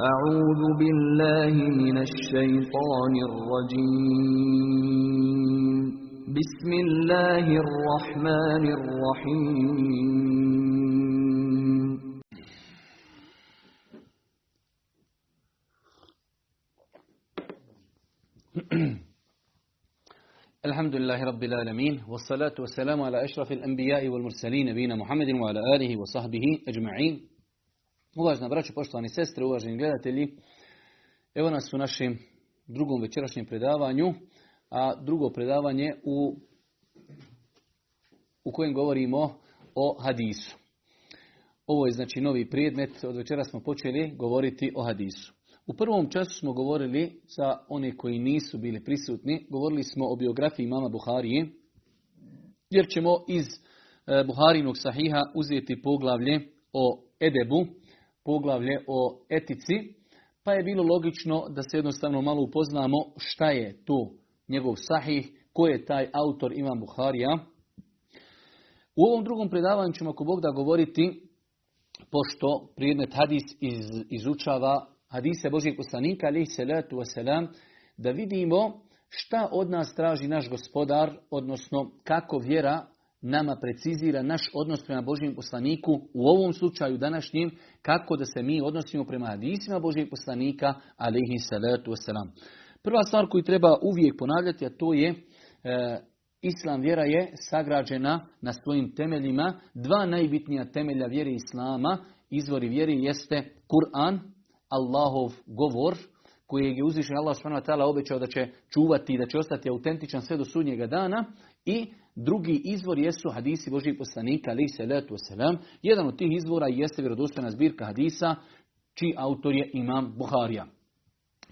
أعوذ بالله من الشيطان الرجيم. بسم الله الرحمن الرحيم. الحمد لله رب العالمين والصلاة والسلام على أشرف الأنبياء والمرسلين نبينا محمد وعلى آله وصحبه أجمعين. Uvažena braćo, poštovani sestre, uvaženi gledatelji, evo nas u našem drugom večerašnjem predavanju, a drugo predavanje u, u kojem govorimo o hadisu. Ovo je znači novi predmet, od večera smo počeli govoriti o hadisu. U prvom času smo govorili, za one koji nisu bili prisutni, govorili smo o biografiji mama Buharije, jer ćemo iz Buharinog sahiha uzeti poglavlje o edebu, poglavlje o etici, pa je bilo logično da se jednostavno malo upoznamo šta je to njegov sahih, ko je taj autor Imam Buharija. U ovom drugom predavanju ćemo ako Bog da govoriti, pošto predmet hadis iz, izučava hadise Božijeg poslanika, alaih salatu wasalam, da vidimo šta od nas traži naš gospodar, odnosno kako vjera nama precizira naš odnos prema Božijem poslaniku, u ovom slučaju današnjim, kako da se mi odnosimo prema hadisima Božijeg poslanika, alaihi salatu wasalam. Prva stvar koju treba uvijek ponavljati, a to je e, Islam vjera je sagrađena na svojim temeljima. Dva najbitnija temelja vjere Islama, izvori vjere jeste Kur'an, Allahov govor, kojeg je uzvišen Allah s.w.t. obećao da će čuvati i da će ostati autentičan sve do sudnjega dana i drugi izvor jesu hadisi Božih poslanika, ali salatu wasalam. Jedan od tih izvora jeste vjerodostojna zbirka hadisa, čiji autor je Imam Buharija.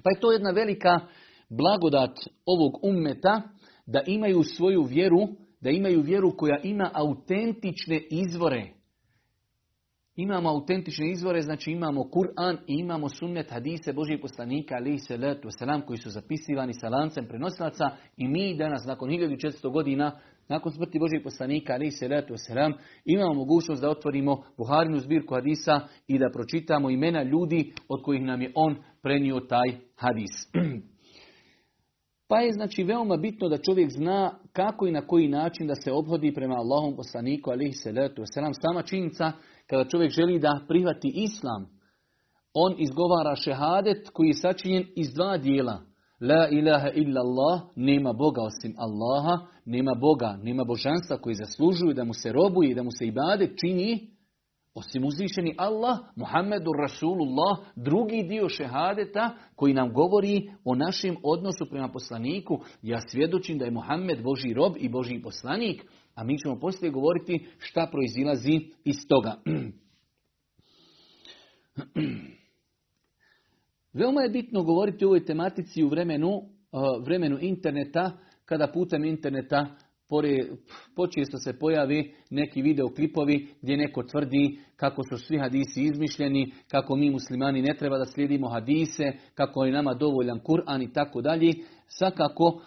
Pa je to jedna velika blagodat ovog ummeta da imaju svoju vjeru, da imaju vjeru koja ima autentične izvore. Imamo autentične izvore, znači imamo Kur'an i imamo sunnet hadise Božih poslanika, ali salatu wasalam, koji su zapisivani sa lancem prenosilaca i mi danas, nakon 1400 godina, nakon smrti Božih poslanika, ali salatu wasalam, imamo mogućnost da otvorimo Buharinu zbirku hadisa i da pročitamo imena ljudi od kojih nam je on prenio taj hadis. Pa je znači veoma bitno da čovjek zna kako i na koji način da se obhodi prema Allahom poslaniku, ali salatu wasalam, sama činjenica kada čovjek želi da prihvati islam, on izgovara šehadet koji je sačinjen iz dva dijela. La ilaha illa Allah, nema Boga osim Allaha, nema Boga, nema božanstva koji zaslužuju da mu se robuje i da mu se ibadet čini, osim uzvišeni Allah, Muhammedu Rasulullah, drugi dio šehadeta koji nam govori o našem odnosu prema poslaniku. Ja svjedočim da je Muhammed Boži rob i Boži poslanik, a mi ćemo poslije govoriti šta proizilazi iz toga. Veoma je bitno govoriti o ovoj tematici u vremenu, vremenu interneta, kada putem interneta počesto se pojavi neki videoklipovi gdje neko tvrdi kako su svi hadisi izmišljeni, kako mi muslimani ne treba da slijedimo hadise, kako je nama dovoljan Kur'an i tako dalje. Svakako,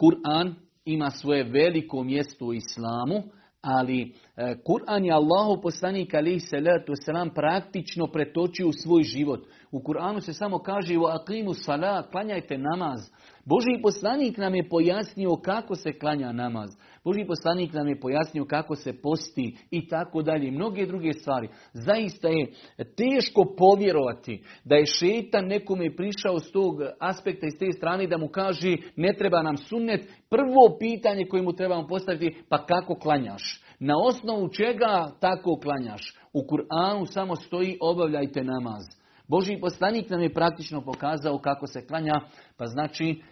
Kur'an ima svoje veliko mjesto u islamu, ali Kur'an je Allahu poslanik alaihi salatu wasalam praktično pretočio u svoj život. U Kur'anu se samo kaže u aqimu salat, klanjajte namaz. Boži poslanik nam je pojasnio kako se klanja namaz. Boži poslanik nam je pojasnio kako se posti i tako dalje. Mnoge druge stvari. Zaista je teško povjerovati da je šetan nekome prišao s tog aspekta i s te strane da mu kaže ne treba nam sunnet. Prvo pitanje koje mu trebamo postaviti pa kako klanjaš? Na osnovu čega tako klanjaš? U Kur'anu samo stoji obavljajte namaz. Boži poslanik nam je praktično pokazao kako se klanja, pa znači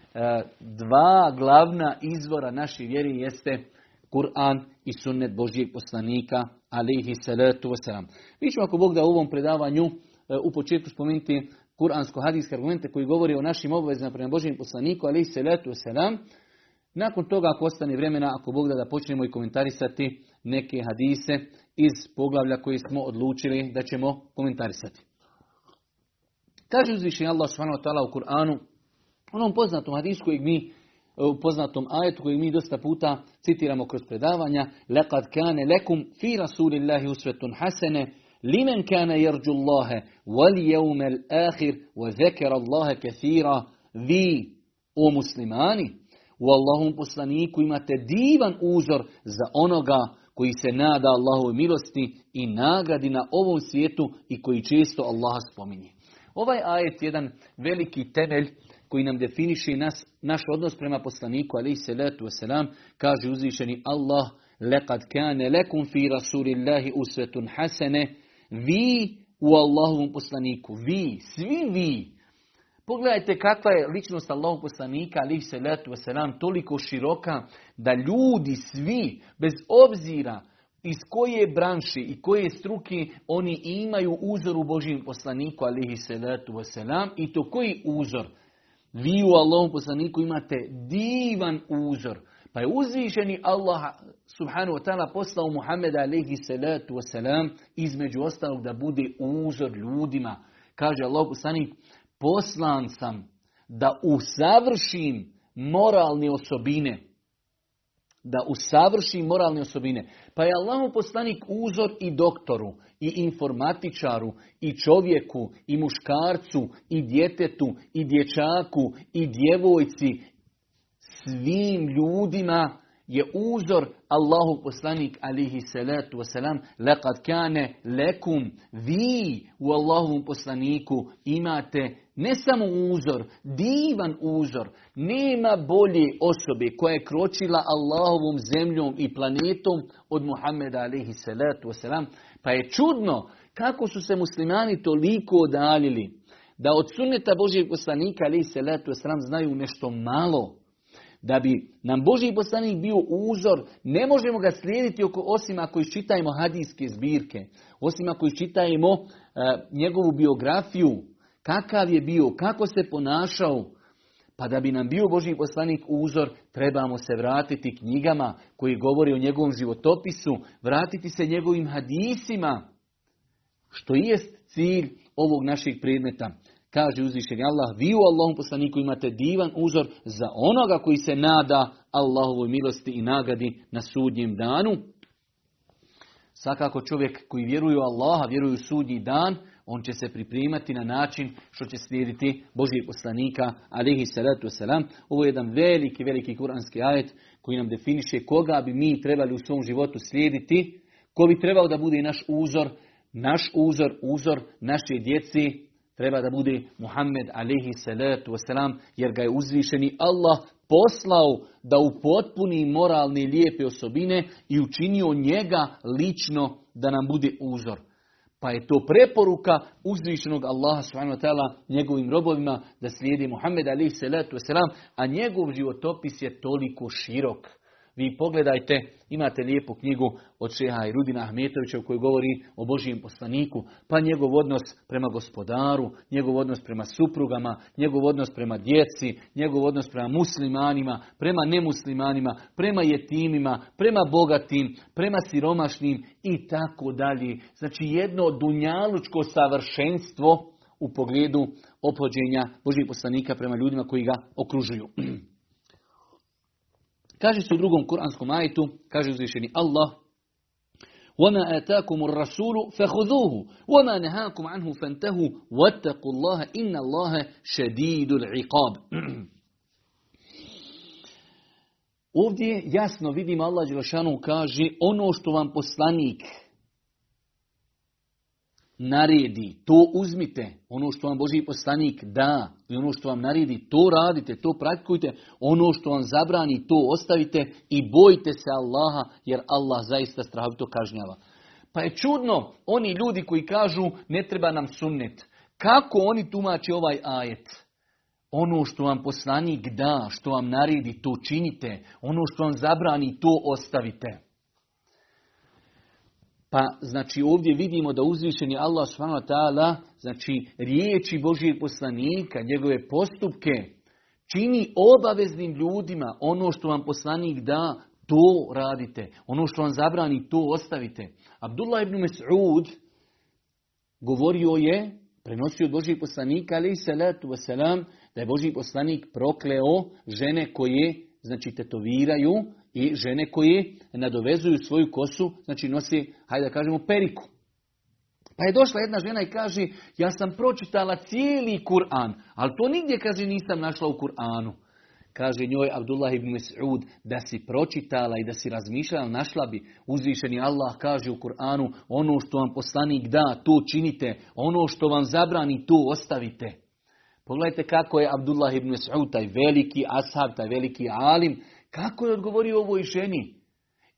dva glavna izvora naše vjeri jeste Kur'an i sunnet Božijeg poslanika, alihi salatu wasalam. Mi ćemo ako Bog da u ovom predavanju u početku spomenuti kuransko-hadijske argumente koji govori o našim obavezama prema Božijem poslaniku, alihi salatu wasalam. Nakon toga, ako ostane vremena, ako Bog da, da počnemo i komentarisati neke hadise iz poglavlja koje smo odlučili da ćemo komentarisati. Kaže uzvišenje Allah subhanahu wa ta'ala u Kur'anu, onom poznatom hadisu kojeg mi, u poznatom ajetu kojeg mi dosta puta citiramo kroz predavanja, لَقَدْ كَانَ لَكُمْ فِي رَسُولِ اللَّهِ أُسْوَةٌ حَسَنَ limen kana yarđu Allahe, wal jevmel ahir, wa zekera Allahe kathira, vi, o muslimani, u Allahom poslaniku imate divan uzor za onoga koji se nada Allahove milosti i nagradi na ovom svijetu i koji često Allaha spominje. Ovaj ajet je jedan veliki temelj koji nam definiše nas, naš odnos prema poslaniku, ali se letu wasalam, kaže uzvišeni Allah, lekad kane lekum fi rasulillahi usvetun hasene, vi u Allahovom poslaniku, vi, svi vi, Pogledajte kakva je ličnost Allahog poslanika, ali se letu wasalam, toliko široka, da ljudi svi, bez obzira iz koje branše i koje struke oni imaju uzor u Božijem poslaniku, alihi salatu wasalam, i to koji uzor? Vi u Allahom poslaniku imate divan uzor. Pa je uzvišeni Allah subhanahu wa ta'ala poslao Muhammeda alihi salatu wasalam između ostalog da bude uzor ljudima. Kaže Allah poslanik, poslan sam da usavršim moralne osobine. Da usavršim moralne osobine. Pa je Allah poslanik uzor i doktoru, i informatičaru, i čovjeku, i muškarcu, i djetetu, i dječaku, i djevojci, svim ljudima je uzor Allahu poslanik alihi salatu wasalam lekad kane lekum vi u Allahovom poslaniku imate ne samo uzor, divan uzor. Nema bolje osobe koja je kročila Allahovom zemljom i planetom od Muhammeda alihi salatu wasalam. Pa je čudno kako su se muslimani toliko odaljili da od sunneta Božijeg poslanika alihi salatu wasalam znaju nešto malo da bi nam Boži poslanik bio uzor, ne možemo ga slijediti osim ako iščitajemo hadijske zbirke, osim ako iščitajemo uh, njegovu biografiju, kakav je bio, kako se ponašao, pa da bi nam bio Boži poslanik uzor, trebamo se vratiti knjigama koji govori o njegovom životopisu, vratiti se njegovim hadisima, što jest cilj ovog našeg predmeta. Kaže uzvišeni Allah, vi u Allahom poslaniku imate divan uzor za onoga koji se nada Allahovoj milosti i nagradi na sudnjem danu. Svakako čovjek koji vjeruje u Allaha, vjeruje u sudnji dan, on će se pripremati na način što će slijediti Božijeg poslanika, alihi salatu wasalam. Ovo je jedan veliki, veliki kuranski ajet koji nam definiše koga bi mi trebali u svom životu slijediti, ko bi trebao da bude naš uzor, naš uzor, uzor naše djeci, treba da bude Muhammed alihi salatu wasalam, jer ga je uzvišeni Allah poslao da upotpuni moralne lijepe osobine i učinio njega lično da nam bude uzor. Pa je to preporuka uzvišenog Allaha subhanahu wa ta'ala njegovim robovima da slijedi Muhammed alihi salatu wasalam, a njegov životopis je toliko širok. Vi pogledajte, imate lijepu knjigu od šeha i Rudina Ahmetovića u kojoj govori o Božijem poslaniku, pa njegov odnos prema gospodaru, njegov odnos prema suprugama, njegov odnos prema djeci, njegov odnos prema muslimanima, prema nemuslimanima, prema jetimima, prema bogatim, prema siromašnim i tako dalje. Znači jedno dunjalučko savršenstvo u pogledu opođenja Božijeg poslanika prema ljudima koji ga okružuju. Kaže se u drugom kuranskom ajetu, kaže uzvišeni Allah, وَمَا آتَاكُمُ الرَّسُولُ فَخُذُوهُ وَمَا نَهَاكُمْ عَنْهُ فَانْتَهُوا وَاتَّقُوا اللَّهَ إِنَّ اللَّهَ شَدِيدُ الْعِقَابِ Ovdje jasno vidimo Allah Đelšanu kaže ono što vam poslanik naredi, to uzmite, ono što vam Boži poslanik da i ono što vam naredi, to radite, to praktikujte, ono što vam zabrani, to ostavite i bojite se Allaha, jer Allah zaista strahovito kažnjava. Pa je čudno, oni ljudi koji kažu ne treba nam sunnet, kako oni tumače ovaj ajet? Ono što vam poslanik da, što vam naredi, to činite, ono što vam zabrani, to ostavite. Pa znači ovdje vidimo da uzvišeni Allah subhanahu znači riječi Božijeg poslanika, njegove postupke, čini obaveznim ljudima ono što vam poslanik da, to radite. Ono što vam zabrani, to ostavite. Abdullah ibn Mas'ud govorio je, prenosio od Božijeg poslanika, ali salatu wasalam, da je Božji poslanik prokleo žene koje, znači, tetoviraju, i žene koje nadovezuju svoju kosu, znači nosi, hajde da kažemo, periku. Pa je došla jedna žena i kaže, ja sam pročitala cijeli Kur'an, ali to nigdje, kaže, nisam našla u Kur'anu. Kaže njoj Abdullah ibn Mas'ud da si pročitala i da si razmišljala, našla bi uzvišeni Allah kaže u Kur'anu ono što vam poslanik da, to činite, ono što vam zabrani, to ostavite. Pogledajte kako je Abdullah ibn Mas'ud, taj veliki ashab, taj veliki alim, kako je odgovorio ovoj ženi.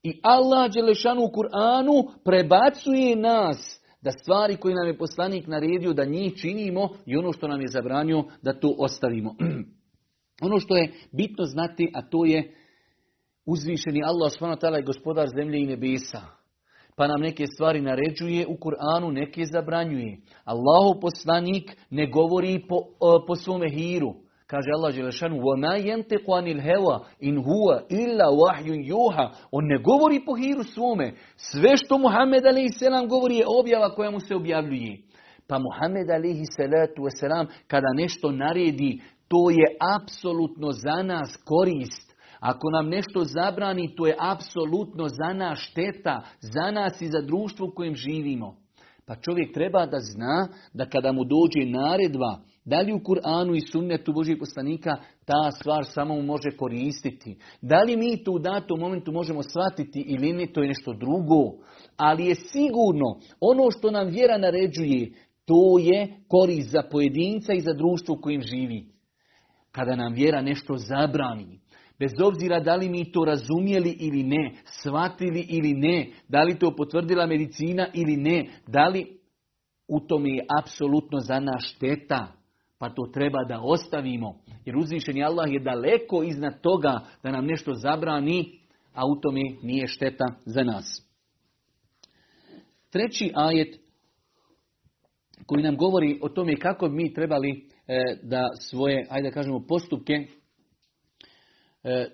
I Allah Đelešanu u Kur'anu prebacuje nas da stvari koje nam je poslanik naredio da njih činimo i ono što nam je zabranio da to ostavimo. ono što je bitno znati, a to je uzvišeni Allah subhanahu je gospodar zemlje i nebesa. Pa nam neke stvari naređuje u Kur'anu, neke zabranjuje. Allahu poslanik ne govori po, po svome hiru. Kaže Allah Želešanu, وَمَا يَنْتِقُ عَنِ الْهَوَا إِنْ هُوَ إِلَّا وَحْيٌ يُوحَ On ne govori po hiru svome. Sve što Muhammed a.s. govori je objava koja mu se objavljuje. Pa Muhammed a.s. kada nešto naredi, to je apsolutno za nas korist. Ako nam nešto zabrani, to je apsolutno za nas šteta, za nas i za društvo u kojem živimo. Pa čovjek treba da zna da kada mu dođe naredba, da li u Kur'anu i sunnetu Božih poslanika ta stvar samo može koristiti? Da li mi to u datom momentu možemo shvatiti ili ne, to je nešto drugo. Ali je sigurno ono što nam vjera naređuje, to je korist za pojedinca i za društvo u kojem živi. Kada nam vjera nešto zabrani, bez obzira da li mi to razumjeli ili ne, shvatili ili ne, da li to potvrdila medicina ili ne, da li u tome je apsolutno za nas šteta. Pa to treba da ostavimo. Jer uzvišeni Allah je daleko iznad toga da nam nešto zabrani, a u tome nije šteta za nas. Treći ajet koji nam govori o tome kako mi trebali e, da svoje, ajde da kažemo, postupke, e,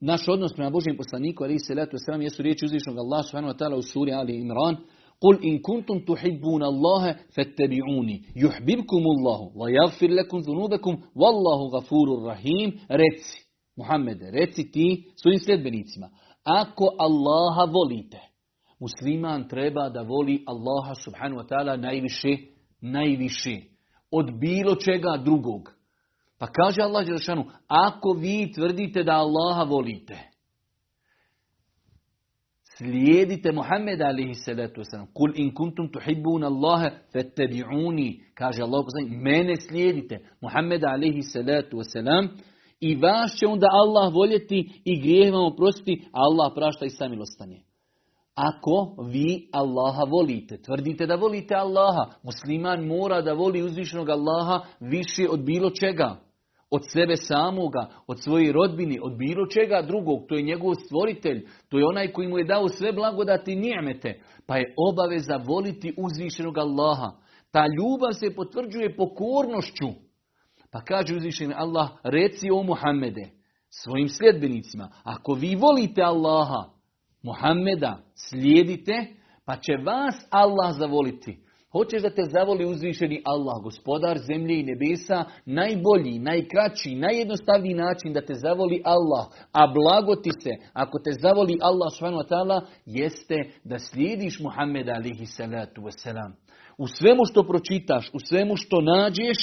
naš odnos prema Božijem poslaniku, ali se letu sram, jesu riječi uzvišnog Allah subhanahu wa ta'ala u suri Ali Imran, قل إن كنتم تحبون الله فاتبعوني يحببكم الله ويغفر لكم ذنوبكم والله غفور رحيم reci Muhammed, reci ti svojim sljedbenicima ako Allaha volite musliman treba da voli Allaha subhanahu wa ta'ala najviše najviše od bilo čega drugog pa kaže Allah Đelšanu ako vi tvrdite da Allaha volite Slijedite Muhammeda alihi salatu wasalam. Kul in kuntum tuhibbuna Allahe fattabi'uni. Kaže Allah poslanik, mene slijedite. Muhammeda alihi salatu wasalam. I vas će onda Allah voljeti i grijeh vam oprostiti, a Allah prašta i samilostanje. Ako vi Allaha volite, tvrdite da volite Allaha, musliman mora da voli uzvišenog Allaha više od bilo čega od sebe samoga, od svoje rodbini, od bilo čega drugog. To je njegov stvoritelj, to je onaj koji mu je dao sve blagodati i nijemete. Pa je obaveza voliti uzvišenog Allaha. Ta ljubav se potvrđuje pokornošću. Pa kaže uzvišeni Allah, reci o Muhammede, svojim sljedbenicima, ako vi volite Allaha, Muhammeda, slijedite, pa će vas Allah zavoliti. Hoćeš da te zavoli uzvišeni Allah, gospodar zemlje i nebesa, najbolji, najkraći, najjednostavniji način da te zavoli Allah, a blago ti se, ako te zavoli Allah subhanahu jeste da slijediš Muhammeda alihi salatu wasalam. U svemu što pročitaš, u svemu što nađeš,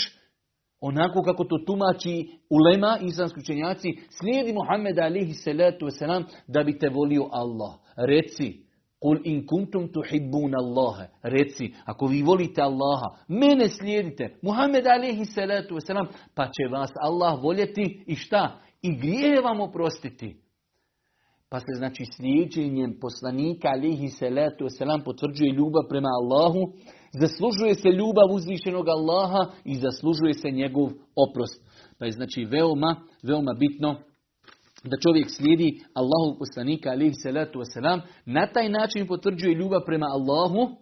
onako kako to tumači ulema, islamski učenjaci, slijedi Muhammeda alihi salatu wasalam da bi te volio Allah. Reci, Kul in kuntum tuhibbuna Allahe. Reci, ako vi volite Allaha, mene slijedite. Muhammed alaihi salatu wasalam, pa će vas Allah voljeti i šta? I grije vam oprostiti. Pa se znači slijedženjem poslanika alaihi salatu wasalam potvrđuje ljubav prema Allahu, zaslužuje se ljubav uzvišenog Allaha i zaslužuje se njegov oprost. Pa je znači veoma, veoma bitno da čovjek slijedi Allahu poslanika alihi salatu wasalam, na taj način potvrđuje ljubav prema Allahu,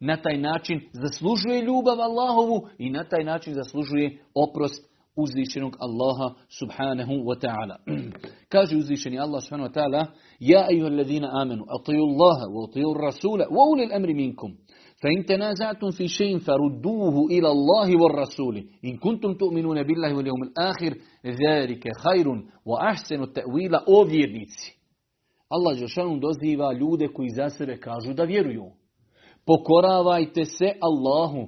na taj način zaslužuje ljubav Allahovu i na taj način zaslužuje oprost uzvišenog Allaha subhanahu wa ta'ala. Kaže uzvišeni Allah subhanahu wa ta'ala, Ja ejuha alladhina amanu, atiju Allaha, wa atiju Rasula, wa ulil amri minkum. فإن تنازعتم في شيء فردوه إلى الله والرسول إن كنتم تؤمنون بالله واليوم الآخر ذلك خير وأحسن التأويل o vjernici. Allah Žešanu doziva ljude koji za sebe kažu da vjeruju. Pokoravajte se Allahu.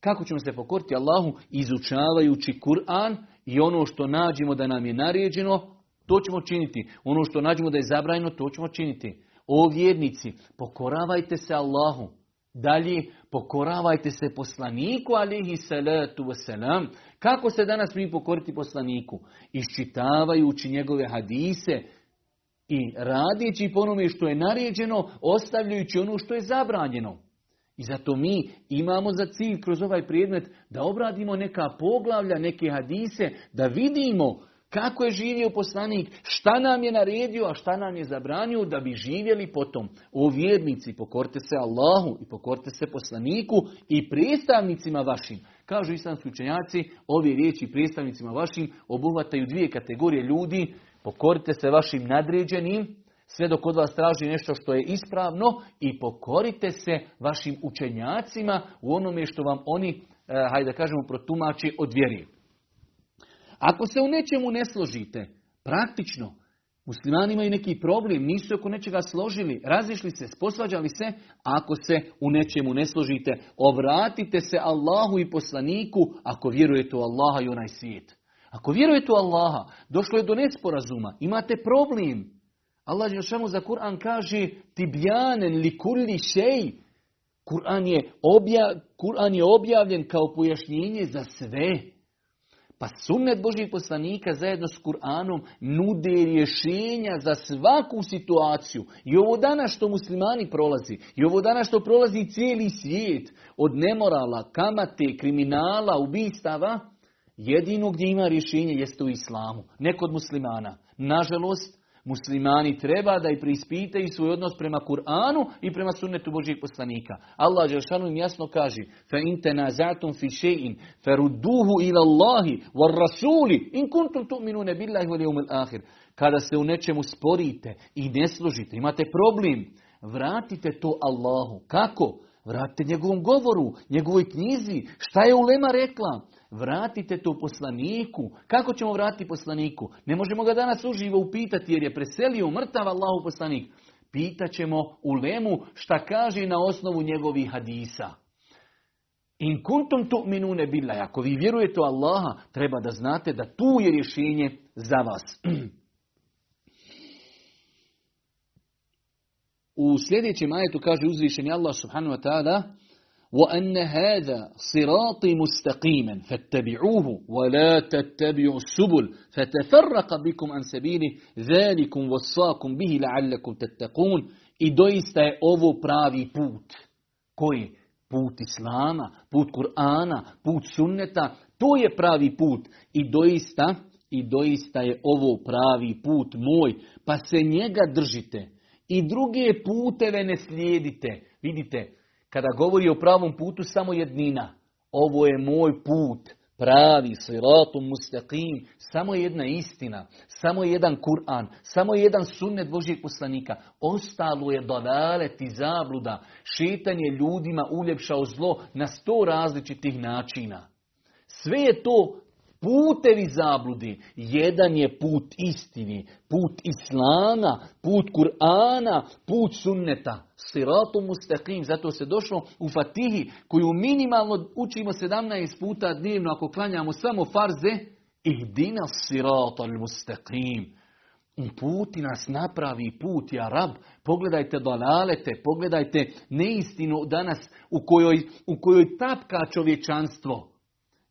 Kako ćemo se pokoriti Allahu? Izučavajući Kur'an i ono što nađemo da nam je naređeno, to ćemo činiti. Ono što nađemo da je zabranjeno, to ćemo činiti. O vjernici, pokoravajte se Allahu. Dalje, pokoravajte se poslaniku, alihi salatu wasalam. Kako se danas mi pokoriti poslaniku? Iščitavajući njegove hadise i radići po onome što je naređeno, ostavljajući ono što je zabranjeno. I zato mi imamo za cilj kroz ovaj predmet da obradimo neka poglavlja, neke hadise, da vidimo kako je živio poslanik, šta nam je naredio, a šta nam je zabranio da bi živjeli potom. O vjernici, pokorite se Allahu i pokorite se poslaniku i predstavnicima vašim. Kažu islamski učenjaci, ove riječi predstavnicima vašim obuhvataju dvije kategorije ljudi. Pokorite se vašim nadređenim, sve dok od vas traži nešto što je ispravno i pokorite se vašim učenjacima u onome što vam oni, eh, hajde da kažemo, protumači od vjeri. Ako se u nečemu ne složite, praktično, muslimani imaju neki problem, nisu oko nečega složili, razišli se, posvađali se, ako se u nečemu ne složite, obratite se Allahu i poslaniku ako vjerujete u Allaha i onaj svijet. Ako vjerujete u Allaha, došlo je do nesporazuma, imate problem. Allah Žešanu za Kur'an kaže tibjanen li kulli šej. Kur'an je, Kur'an je objavljen kao pojašnjenje za sve. Pa sunnet Božih poslanika zajedno s Kur'anom nude rješenja za svaku situaciju. I ovo danas što muslimani prolazi, i ovo danas što prolazi cijeli svijet, od nemorala, kamate, kriminala, ubistava, jedino gdje ima rješenje jeste u islamu, ne kod muslimana. Nažalost, Muslimani treba da i prispitaju svoj odnos prema Kur'anu i prema sunnetu Božijeg poslanika. Allah Žešanu im jasno kaže še'in ferudduhu ila Allahi war rasuli in kuntum tu'minune billahi wal yawmil ahir. Kada se u nečemu sporite i ne služite, imate problem, vratite to Allahu. Kako? Vratite njegovom govoru, njegovoj knjizi. Šta je Ulema rekla? Vratite to poslaniku. Kako ćemo vratiti poslaniku? Ne možemo ga danas uživo upitati jer je preselio mrtav Allahu poslanik. Pitaćemo Ulemu šta kaže na osnovu njegovih hadisa. In kuntum tu'minune billahi. Ako vi vjerujete u Allaha, treba da znate da tu je rješenje za vas. U sljedećem ajetu kaže uzvišeni Allah subhanahu wa ta'ala وأن هذا صراطي مستقيما فاتبعوه ولا تتبعوا السبل فتفرق بكم عن سبيله ذلكم وصاكم به لعلكم تتقون i doista je ovo pravi put. Koji? Put Islama, put Kur'ana, put sunneta, to je pravi put. I doista, i doista je ovo pravi put moj, pa se njega držite. I druge puteve ne slijedite. Vidite, kada govori o pravom putu samo jednina. Ovo je moj put, pravi, siratum mustaqim, samo jedna istina, samo jedan Kur'an, samo jedan sunnet Božijeg poslanika. Ostalo je dalalet i zabluda. Šetanje ljudima uljepšao zlo na sto različitih načina. Sve je to putevi zabludi. Jedan je put istini, put Islama, put Kur'ana, put sunneta. Siratu mustaqim, zato se došlo u Fatihi, koju minimalno učimo 17 puta dnevno ako klanjamo samo farze, ihdina siratu mustaqim. Uputi nas napravi put, ja rab. Pogledajte dalalete, pogledajte neistinu danas u kojoj, u kojoj tapka čovječanstvo.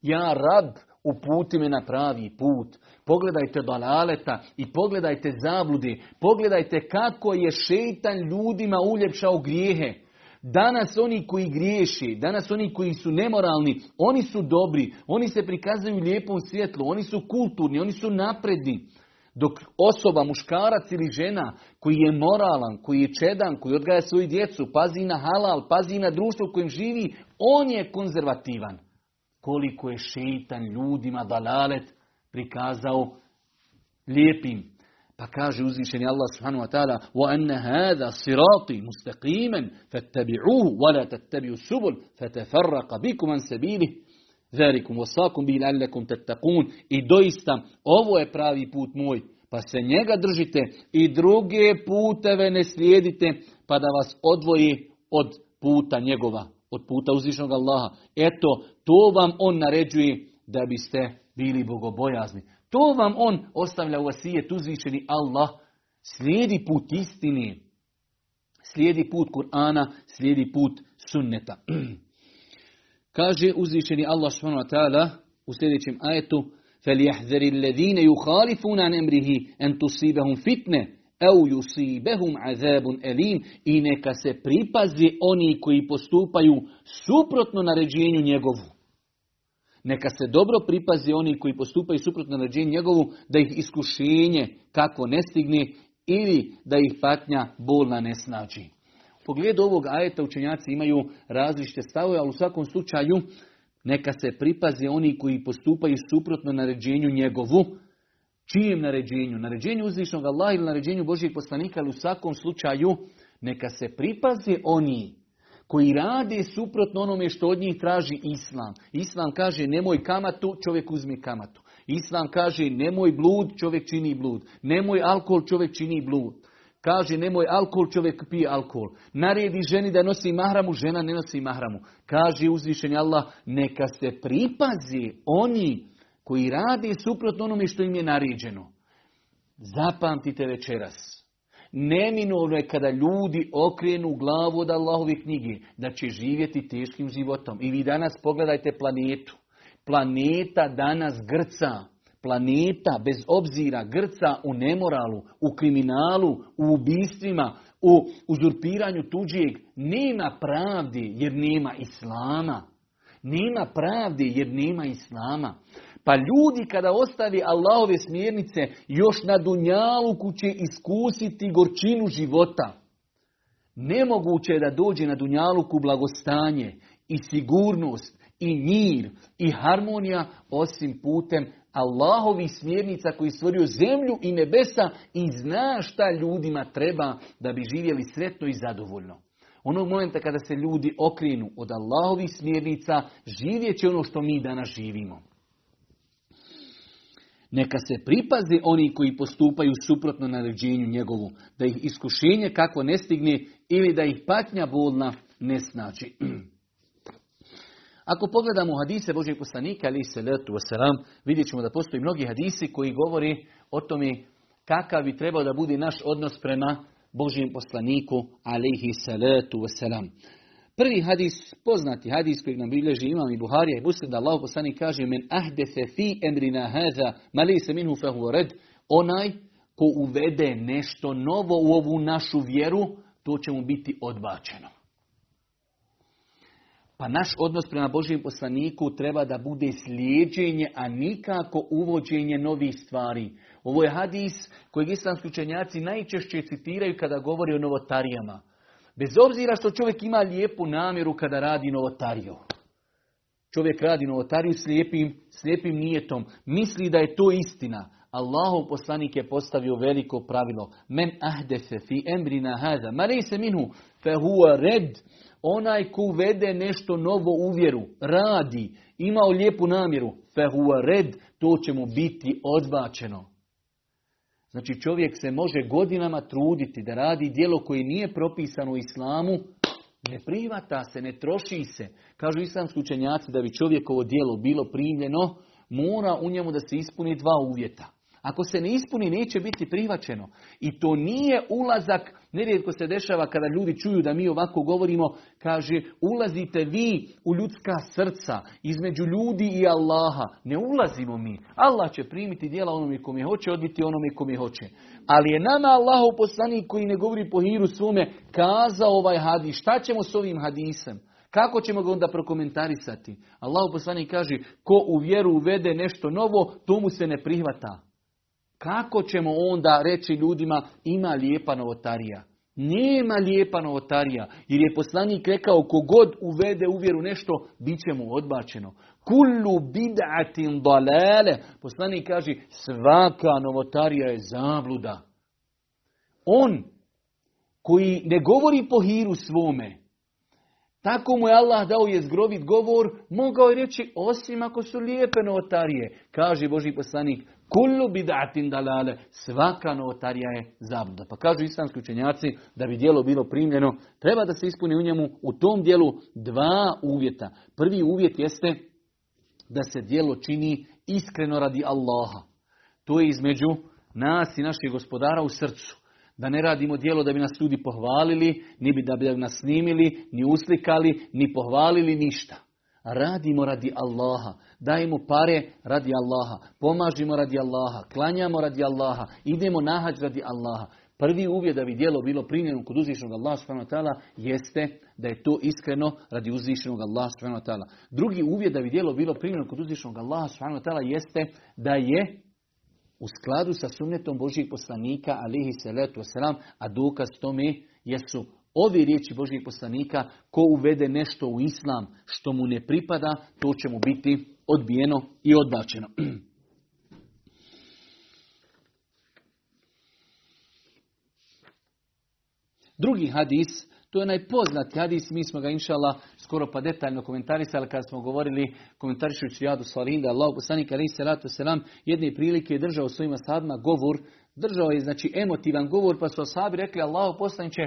Ja rab, uputi me na pravi put. Pogledajte dalaleta i pogledajte zabludi. Pogledajte kako je šeitan ljudima uljepšao grijehe. Danas oni koji griješi, danas oni koji su nemoralni, oni su dobri, oni se prikazuju lijepom svjetlu, oni su kulturni, oni su napredni. Dok osoba, muškarac ili žena koji je moralan, koji je čedan, koji odgaja svoju djecu, pazi na halal, pazi na društvo u kojem živi, on je konzervativan koliko je šeitan ljudima dalalet prikazao lijepim. Pa kaže uzvišeni Allah subhanahu wa ta'ala وَأَنَّ هَذَا صِرَاطِ مُسْتَقِيمًا فَاتَّبِعُوهُ وَلَا تَتَّبِعُوا السُّبُلْ فَتَفَرَّقَ بِكُمْ عَنْ سَبِيلِهِ ذَلِكُمْ وَصَاكُمْ بِهِ لَعَلَّكُمْ تَتَّقُونَ I doista, ovo je pravi put moj, pa se njega držite i druge puteve ne slijedite, pa da vas odvoji od puta njegova, od puta uzvišnog Allaha. Eto, to vam on naređuje da biste bili bogobojazni. To vam on ostavlja u vasijet uzvišeni Allah. Slijedi put istine. Slijedi put Kur'ana, slijedi put sunneta. Kaže uzvišeni Allah subhanahu wa ta'ala u sljedećem ajetu فَلْيَحْذَرِ الَّذِينَ يُخَالِفُونَ عَنْ أَمْرِهِ أَنْ تُصِيبَهُمْ فِتْنَةٌ Eu yusibehum azabun elim i neka se pripazi oni koji postupaju suprotno naređenju njegovu. Neka se dobro pripazi oni koji postupaju suprotno naređenju njegovu da ih iskušenje kako ne stigne ili da ih patnja bolna ne snađi. U pogledu ovog ajeta učenjaci imaju različite stavove, ali u svakom slučaju neka se pripazi oni koji postupaju suprotno naređenju njegovu, Čijem naređenju? Naređenju uzvišnog Allaha ili naređenju Božijeg poslanika, ali u svakom slučaju neka se pripazi oni koji rade suprotno onome što od njih traži Islam. Islam kaže nemoj kamatu, čovjek uzmi kamatu. Islam kaže nemoj blud, čovjek čini blud. Nemoj alkohol, čovjek čini blud. Kaže nemoj alkohol, čovjek pije alkohol. Naredi ženi da nosi mahramu, žena ne nosi mahramu. Kaže uzvišeni Allah, neka se pripazi oni koji rade suprotno onome što im je naređeno. Zapamtite večeras. Neminovno je kada ljudi okrenu glavu od Allahove knjige, da će živjeti teškim životom. I vi danas pogledajte planetu. Planeta danas grca. Planeta bez obzira grca u nemoralu, u kriminalu, u ubistvima, u uzurpiranju tuđeg. Nema pravdi jer nema islama. Nema pravdi jer nema islama. Pa ljudi kada ostavi Allahove smjernice, još na Dunjaluku će iskusiti gorčinu života. Nemoguće je da dođe na Dunjaluku blagostanje i sigurnost i mir i harmonija osim putem Allahovi smjernica koji stvorio zemlju i nebesa i zna šta ljudima treba da bi živjeli sretno i zadovoljno. Onog momenta kada se ljudi okrenu od Allahovih smjernica, živjet će ono što mi danas živimo. Neka se pripazi oni koji postupaju suprotno naređenju njegovu, da ih iskušenje kako ne stigne ili da ih patnja bolna ne snaći. Ako pogledamo hadise Božeg poslanika, ali se letu wasalam, vidjet ćemo da postoji mnogi hadisi koji govori o tome kakav bi trebao da bude naš odnos prema Božijem poslaniku, alaihi salatu wasalam. Prvi hadis, poznati hadis koji nam bilježi imam i Buharija i Muslim, da Allah poslanik kaže men ahdefe fi emrina haza, mali se minhu fehu red, onaj ko uvede nešto novo u ovu našu vjeru, to će mu biti odbačeno. Pa naš odnos prema Božijem poslaniku treba da bude slijeđenje, a nikako uvođenje novih stvari. Ovo je hadis kojeg islamski učenjaci najčešće citiraju kada govori o novotarijama. Bez obzira što čovjek ima lijepu namjeru kada radi novotariju. Čovjek radi novotariju slijepim, slijepim nijetom. Misli da je to istina. Allahov poslanik je postavio veliko pravilo. Men ahdefe fi emrina hada. Ma se minhu fe huwa red. Onaj ko uvede nešto novo u vjeru, radi, imao lijepu namjeru, fe huwa red, to će mu biti odbačeno. Znači čovjek se može godinama truditi da radi djelo koje nije propisano u islamu, ne privata se, ne troši se. Kažu islamski učenjaci da bi čovjekovo djelo bilo primljeno, mora u njemu da se ispuni dva uvjeta. Ako se ne ispuni, neće biti prihvaćeno. I to nije ulazak, nerijetko se dešava kada ljudi čuju da mi ovako govorimo, kaže, ulazite vi u ljudska srca, između ljudi i Allaha. Ne ulazimo mi. Allah će primiti dijela onome kome hoće, odbiti onome kome hoće. Ali je nama Allahov poslanik koji ne govori po hiru svome, kazao ovaj hadis. Šta ćemo s ovim hadisem? Kako ćemo ga onda prokomentarisati? Allah poslanik kaže, ko u vjeru uvede nešto novo, to mu se ne prihvata. Kako ćemo onda reći ljudima ima lijepa novotarija? Nema lijepa novotarija, jer je poslanik rekao kogod uvede u vjeru nešto, bit će mu odbačeno. Kullu bid'atin dalale. Poslanik kaže svaka novotarija je zabluda. On koji ne govori po hiru svome, Tako mu je Allah dao je zgrovit govor, mogao je reći osim ako su lijepe novotarije. Kaže Boži poslanik, kullu bid'atin dalale, svaka novotarija je zabluda. Pa kažu islamski učenjaci da bi dijelo bilo primljeno, treba da se ispuni u njemu u tom dijelu dva uvjeta. Prvi uvjet jeste da se dijelo čini iskreno radi Allaha. To je između nas i naših gospodara u srcu. Da ne radimo dijelo da bi nas ljudi pohvalili, ni bi da bi nas snimili, ni uslikali, ni pohvalili ništa. Radimo radi Allaha, dajemo pare radi Allaha, pomažimo radi Allaha, klanjamo radi Allaha, idemo nahađ radi Allaha. Prvi uvjet da bi dijelo bilo primljeno kod uzvišenog Allaha jeste da je to iskreno radi uzvišenog Allaha Drugi uvjet da bi dijelo bilo primljeno kod uzvišenog Allaha jeste da je u skladu sa sunnetom Božih poslanika, alihi salatu wasalam, a dokaz tome jesu ovi riječi Božih poslanika, ko uvede nešto u islam što mu ne pripada, to će mu biti odbijeno i odbačeno. Drugi hadis to je najpoznati hadis, mi smo ga inšala skoro pa detaljno komentarisali kada smo govorili komentarišući Jadu Salihin da je Allah poslanik ali se ratu selam jedne prilike je držao svojima sadma govor, držao je znači emotivan govor pa su sahabi rekli Allah poslaniće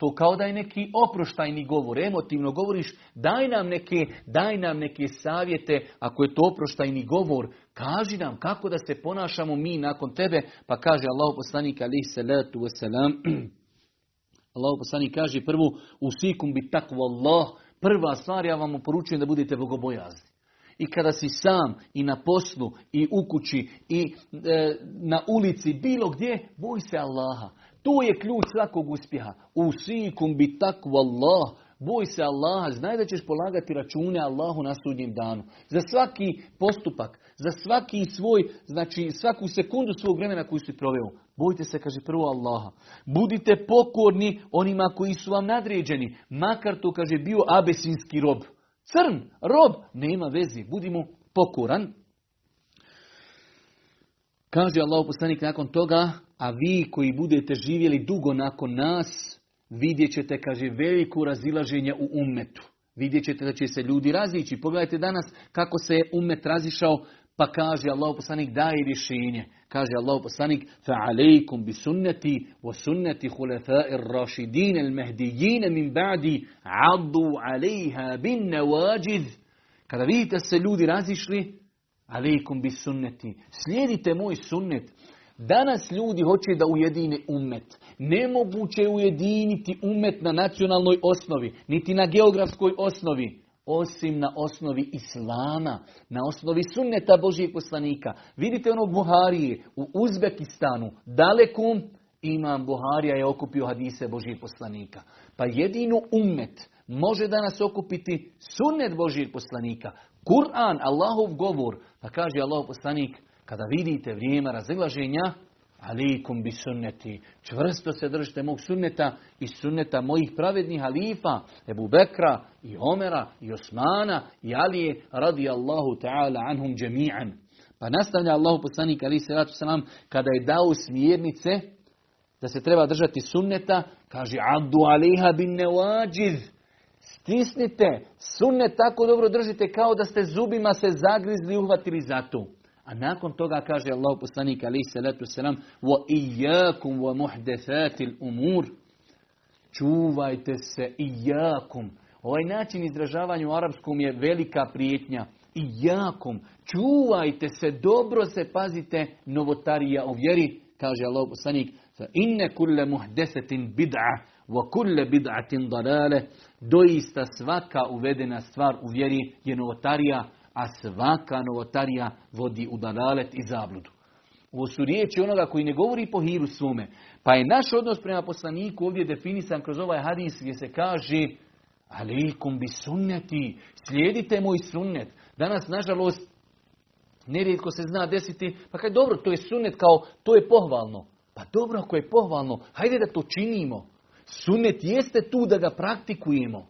to kao da je neki oproštajni govor, emotivno govoriš, daj nam neke, daj nam neke savjete, ako je to oproštajni govor, kaži nam kako da se ponašamo mi nakon tebe, pa kaže Allah poslanik alihi salatu wasalam, Allah poslani kaže prvu, usikum bi takvu Allah, prva stvar ja vam poručujem da budete bogobojazni. I kada si sam i na poslu i u kući i e, na ulici, bilo gdje, boj se Allaha. To je ključ svakog uspjeha. Usikum bi takvu Allah, Boj se Allaha, znaj da ćeš polagati račune Allahu na sudnjem danu. Za svaki postupak, za svaki svoj, znači svaku sekundu svog vremena koju si proveo. Bojte se, kaže prvo Allaha. Budite pokorni onima koji su vam nadređeni. Makar to, kaže, bio abesinski rob. Crn, rob, nema vezi. Budimo pokoran. Kaže Allah poslanik nakon toga, a vi koji budete živjeli dugo nakon nas, vidjet ćete, kaže, veliko razilaženje u ummetu. Vidjet ćete da će se ljudi razići. Pogledajte danas kako se je ummet razišao, pa kaže Allah poslanik daje rješenje. Kaže Allah poslanik, فَعَلَيْكُمْ بِسُنَّتِي وَسُنَّتِ خُلَفَاءِ الرَّاشِدِينَ الْمَهْدِيِّينَ مِنْ بَعْدِ عَضُّوا عَلَيْهَا بِالنَّوَاجِذِ Kada vidite se ljudi razišli, alejkum bi sunneti. Slijedite moj sunnet. Danas ljudi hoće da ujedine umet. Nemoguće je ujediniti umet na nacionalnoj osnovi, niti na geografskoj osnovi, osim na osnovi Islama, na osnovi sunneta Božijeg poslanika. Vidite onog Buharije u Uzbekistanu, dalekom, imam Buharija je okupio hadise Božijeg poslanika. Pa jedinu umet može danas okupiti sunnet Božijeg poslanika. Kur'an, Allahov govor, pa kaže Allahov poslanik, kada vidite vrijeme razilaženja, alikum bi sunneti, čvrsto se držite mog sunneta i sunneta mojih pravednih halifa, Ebu Bekra i Omera i Osmana i Alije radi Allahu ta'ala anhum džemi'an. Pa nastavlja Allahu poslanik ali se salam kada je dao smjernice da se treba držati sunneta, kaže addu aliha bin nevađiz. Stisnite sunnet tako dobro držite kao da ste zubima se zagrizli i uhvatili za to. A nakon toga kaže Allah poslanik alaih salatu wasalam wa muhdefatil umur. Čuvajte se iyakum. Ovaj način izražavanja u arapskom je velika prijetnja. Iyakum. Čuvajte se, dobro se pazite novotarija o vjeri. Kaže Allah poslanik kulle muhdesetin bid'a wa kulle bid'atin dalale. Doista svaka uvedena stvar u vjeri je novotarija a svaka novotarija vodi u dalalet i zabludu. Ovo su riječi onoga koji ne govori po hiru svome. Pa je naš odnos prema poslaniku ovdje definisan kroz ovaj hadis gdje se kaže Alikum bi sunneti, slijedite moj sunnet. Danas, nažalost, nerijetko se zna desiti, pa kaj dobro, to je sunnet kao, to je pohvalno. Pa dobro, ako je pohvalno, hajde da to činimo. Sunnet jeste tu da ga praktikujemo.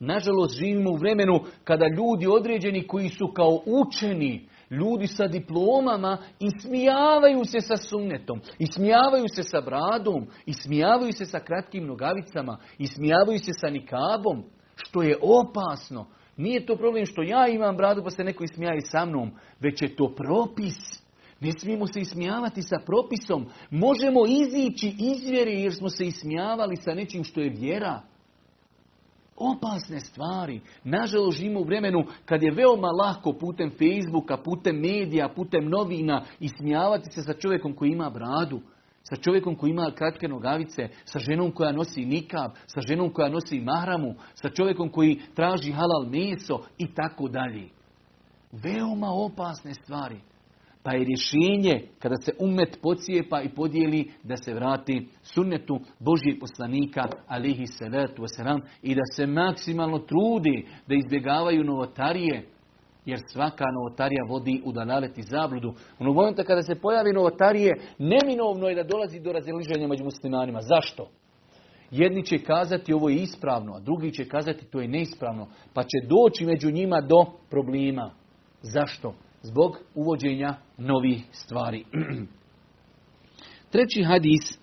Nažalost, živimo u vremenu kada ljudi određeni koji su kao učeni, ljudi sa diplomama, ismijavaju se sa sunnetom, ismijavaju se sa bradom, ismijavaju se sa kratkim nogavicama, ismijavaju se sa nikabom. Što je opasno. Nije to problem što ja imam bradu pa se neko ismijaje sa mnom, već je to propis. Ne smijemo se ismijavati sa propisom. Možemo izići iz vjere jer smo se ismijavali sa nečim što je vjera. Opasne stvari. Nažalost, živimo u vremenu kad je veoma lako putem Facebooka, putem medija, putem novina ismijavati se sa čovjekom koji ima bradu. Sa čovjekom koji ima kratke nogavice, sa ženom koja nosi nikab, sa ženom koja nosi mahramu, sa čovjekom koji traži halal meso i tako dalje. Veoma opasne stvari. Pa je rješenje kada se umet pocijepa i podijeli da se vrati sunnetu Božijeg poslanika alihi salatu wasalam i da se maksimalno trudi da izbjegavaju novotarije jer svaka novotarija vodi u dalalet i zabludu. U momenta kada se pojavi novotarije, neminovno je da dolazi do razliženja među muslimanima. Zašto? Jedni će kazati ovo je ispravno, a drugi će kazati to je neispravno. Pa će doći među njima do problema. Zašto? zbog uvođenja novih stvari. Treći hadis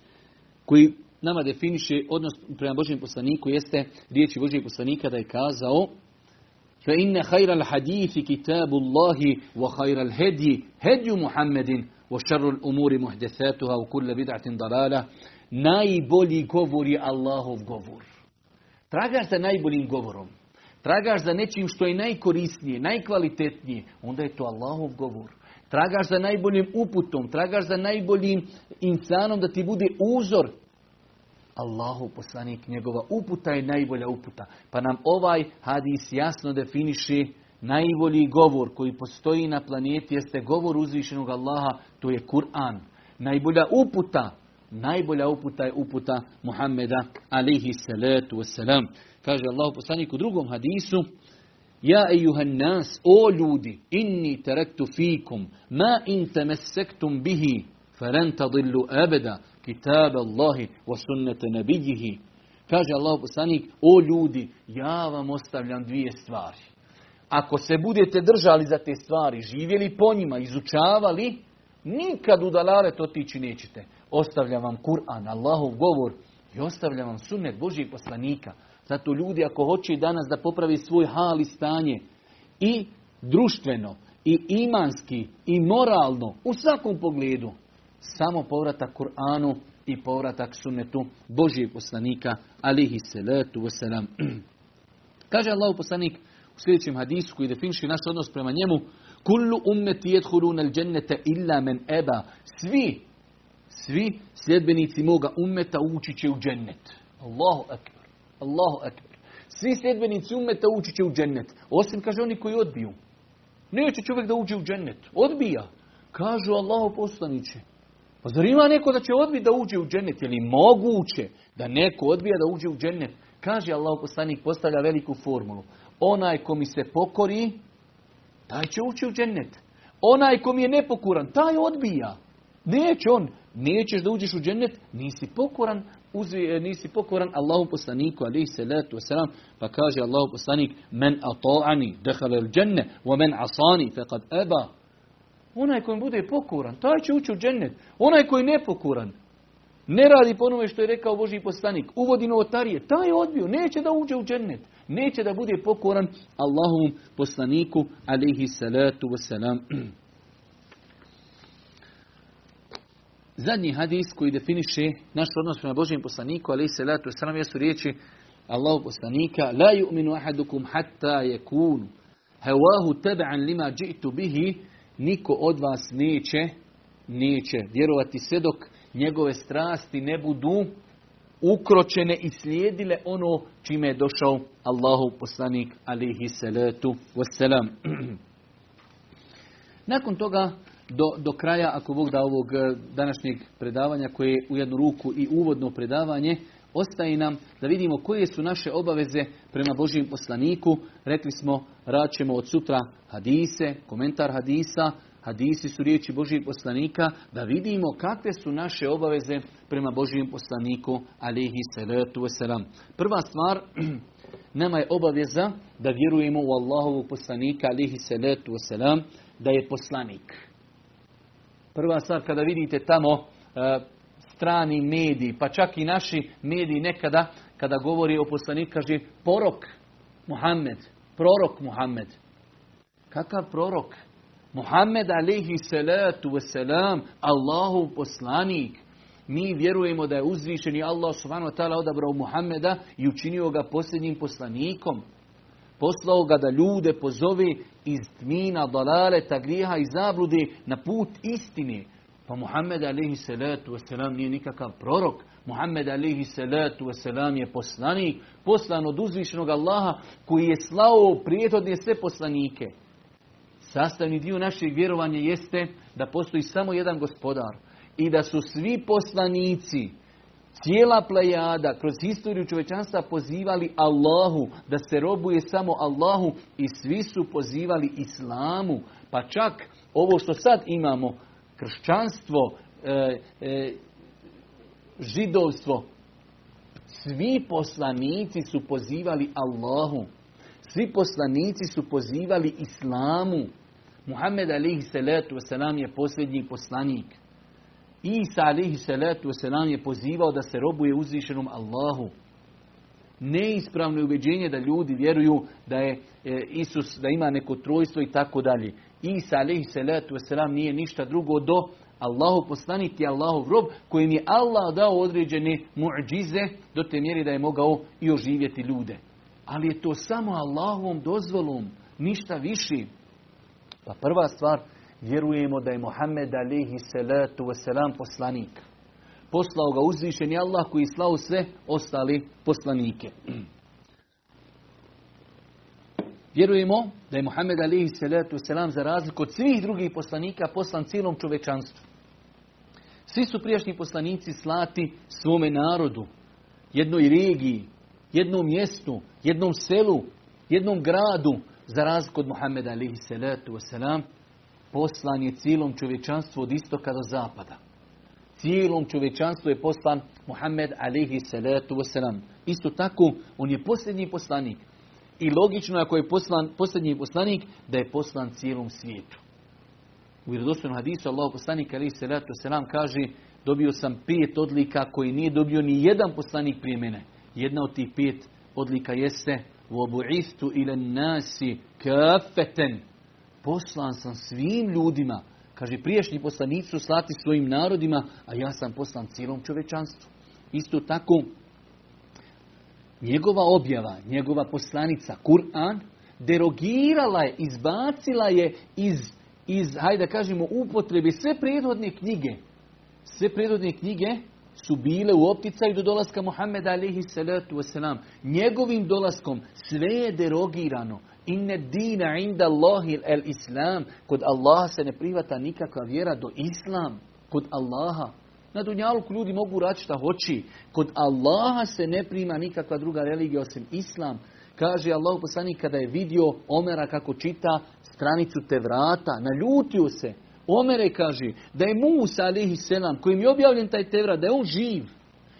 koji nama definiše odnos prema Božjem poslaniku jeste riječi Božjeg poslanika da je kazao Fa inna khayral hadithi kitabullahi wa khayral hedi hedju Muhammedin wa šarrul umuri muhdathatuha wa kullu bid'atin dalalah najbolji govor je Allahov govor. Traga se najboljim govorom. Tragaš za nečim što je najkorisnije, najkvalitetnije. Onda je to Allahov govor. Tragaš za najboljim uputom. Tragaš za najboljim insanom da ti bude uzor. Allahu poslanik, njegova uputa je najbolja uputa. Pa nam ovaj hadis jasno definiše najbolji govor koji postoji na planeti jeste govor uzvišenog Allaha, to je Kur'an. Najbolja uputa, najbolja uputa je uputa Muhammeda alihi salatu wasalam. Kaže Allahu poslanik u drugom hadisu, Ja ejuhan nas, o ljudi, inni terektu fikum, ma in temessektum bihi, feren tadillu abeda, kitab Allahi wa sunnete nabijihi. Kaže Allah poslanik, o ljudi, ja vam ostavljam dvije stvari. Ako se budete držali za te stvari, živjeli po njima, izučavali, nikad u dalalet otići nećete. Ostavljam vam Kur'an, Allahov govor i ostavljam vam sunnet Božijeg poslanika. Zato ljudi ako hoće danas da popravi svoj hal i stanje i društveno, i imanski, i moralno, u svakom pogledu, samo povratak Kur'anu i povratak sunnetu Božijeg poslanika, alihi salatu wasalam. Kaže Allah poslanik u sljedećem hadisu koji definiše naš odnos prema njemu, Kullu ummeti jedhuluna al džennete illa men eba. Svi, svi sljedbenici moga ummeta ući će u džennet. Allahu akbar. Allahu akbar. Svi sljedbenici ummeta ući će u džennet. Osim, kaže, oni koji odbiju. Neće čovjek da uđe u džennet. Odbija. Kažu Allahu poslaniće. Pa zar ima neko da će odbiti da uđe u džennet? Je moguće da neko odbija da uđe u džennet? Kaže Allah poslanik, postavlja veliku formulu. Onaj ko mi se pokori, taj će ući u džennet. Onaj ko mi je nepokoran, taj odbija. Neće on. Nećeš da uđeš u džennet, nisi pokoran, uzvi, nisi pokoran Allahu poslaniku alaihi salatu wasalam, pa kaže Allahu poslanik, men ata'ani dehala il dženne, wa men asani faqad eba. Onaj koji bude pokoran, taj će ući u džennet. Onaj koji je nepokoran, ne radi po onome što je rekao Boži poslanik, uvodi novotarije, taj je odbio, neće da uđe u džennet. Neće da bude pokoran Allahovom poslaniku, alaihi salatu wasalam. Zadnji hadis koji definiše naš odnos prema Božijem poslaniku, alaihi salatu wasalam, jesu riječi Allahu poslanika, la yu'minu ahadukum hatta yakunu hawahu tab'an lima ji'tu bihi niko od vas neće, neće vjerovati sve dok njegove strasti ne budu ukročene i slijedile ono čime je došao Allahu poslanik alihi salatu wassalam. Nakon toga do, do kraja, ako Bog da ovog današnjeg predavanja koje je u jednu ruku i uvodno predavanje, ostaje nam da vidimo koje su naše obaveze prema Božijem poslaniku. Rekli smo, rad od sutra hadise, komentar hadisa, hadisi su riječi Božijeg poslanika, da vidimo kakve su naše obaveze prema Božijem poslaniku, alihi salatu wasalam. Prva stvar, nama je obaveza da vjerujemo u Allahovog poslanika, alihi salatu wasalam, da je poslanik. Prva stvar, kada vidite tamo strani mediji, pa čak i naši mediji nekada, kada govori o poslaniku, kaže porok, Muhammed, prorok Muhammed. Kakav prorok? Muhammed alihi salatu wasalam, Allahov poslanik. Mi vjerujemo da je uzvišeni Allah subhanahu wa ta'ala odabrao Muhammeda i učinio ga posljednjim poslanikom. Poslao ga da ljude pozove iz tmina, dalaleta, grijeha i zablude na put istine. Pa Muhammed alaihi salatu wasalam nije nikakav prorok. Muhammed alaihi salatu wasalam je poslanik, poslan od uzvišenog Allaha koji je slao prijetodne sve poslanike. Sastavni dio našeg vjerovanja jeste da postoji samo jedan gospodar i da su svi poslanici, cijela plejada kroz historiju čovečanstva pozivali Allahu, da se robuje samo Allahu i svi su pozivali Islamu. Pa čak ovo što sad imamo, kršćanstvo, e, e, židovstvo, svi poslanici su pozivali Allahu. Svi poslanici su pozivali Islamu. Muhammed alihi salatu wasalam je posljednji poslanik. Isa alihi salatu wasalam je pozivao da se robuje uzvišenom Allahu. Neispravno je ubeđenje da ljudi vjeruju da je e, Isus, da ima neko trojstvo i tako dalje. Isa alihi salatu wasalam nije ništa drugo do Allahu poslanik i Allahov rob kojim je Allah dao određene muđize do te mjeri da je mogao i oživjeti ljude. Ali je to samo Allahovom dozvolom, ništa više. Pa prva stvar, vjerujemo da je Muhammed alihi salatu wasalam poslanik. Poslao ga uzvišeni Allah koji slao sve ostali poslanike. Vjerujemo da je Muhammed alihi salatu wasalam za razliku od svih drugih poslanika poslan cijelom čovečanstvu. Svi su prijašnji poslanici slati svome narodu, jednoj regiji, jednom mjestu, jednom selu, jednom gradu, za razliku od Muhammeda alihi salatu wasalam, poslan je cijelom čovječanstvu od istoka do zapada. Cijelom čovječanstvu je poslan Muhammed alihi salatu wasalam. Isto tako, on je posljednji poslanik. I logično ako je poslan, posljednji poslanik, da je poslan cijelom svijetu. U vjerodostojnom hadisu Allah poslanik alihi salatu wasalam kaže dobio sam pet odlika koji nije dobio ni jedan poslanik prije mene. Jedna od tih pet odlika jeste وَبُعِثْتُ إِلَى النَّاسِ كَافَّةً Poslan sam svim ljudima. Kaže, priješnji poslanici su slati svojim narodima, a ja sam poslan cijelom čovečanstvu. Isto tako, njegova objava, njegova poslanica, Kur'an, derogirala je, izbacila je iz, iz hajde da kažemo, upotrebe sve prethodne knjige. Sve prethodne knjige su bile u opticaju do dolaska Muhammeda alihi salatu. Njegovim dolaskom sve je derogirano. Inne dina inda Allahi el islam. Kod Allaha se ne privata nikakva vjera do islam. Kod Allaha. Na dunjalku ljudi mogu raditi šta hoći. Kod Allaha se ne prima nikakva druga religija osim islam. Kaže Allah poslanik kada je vidio Omera kako čita stranicu te vrata, naljutio se. Omere kaže da je Musa alihi selam kojim je objavljen taj tevra, da je on živ.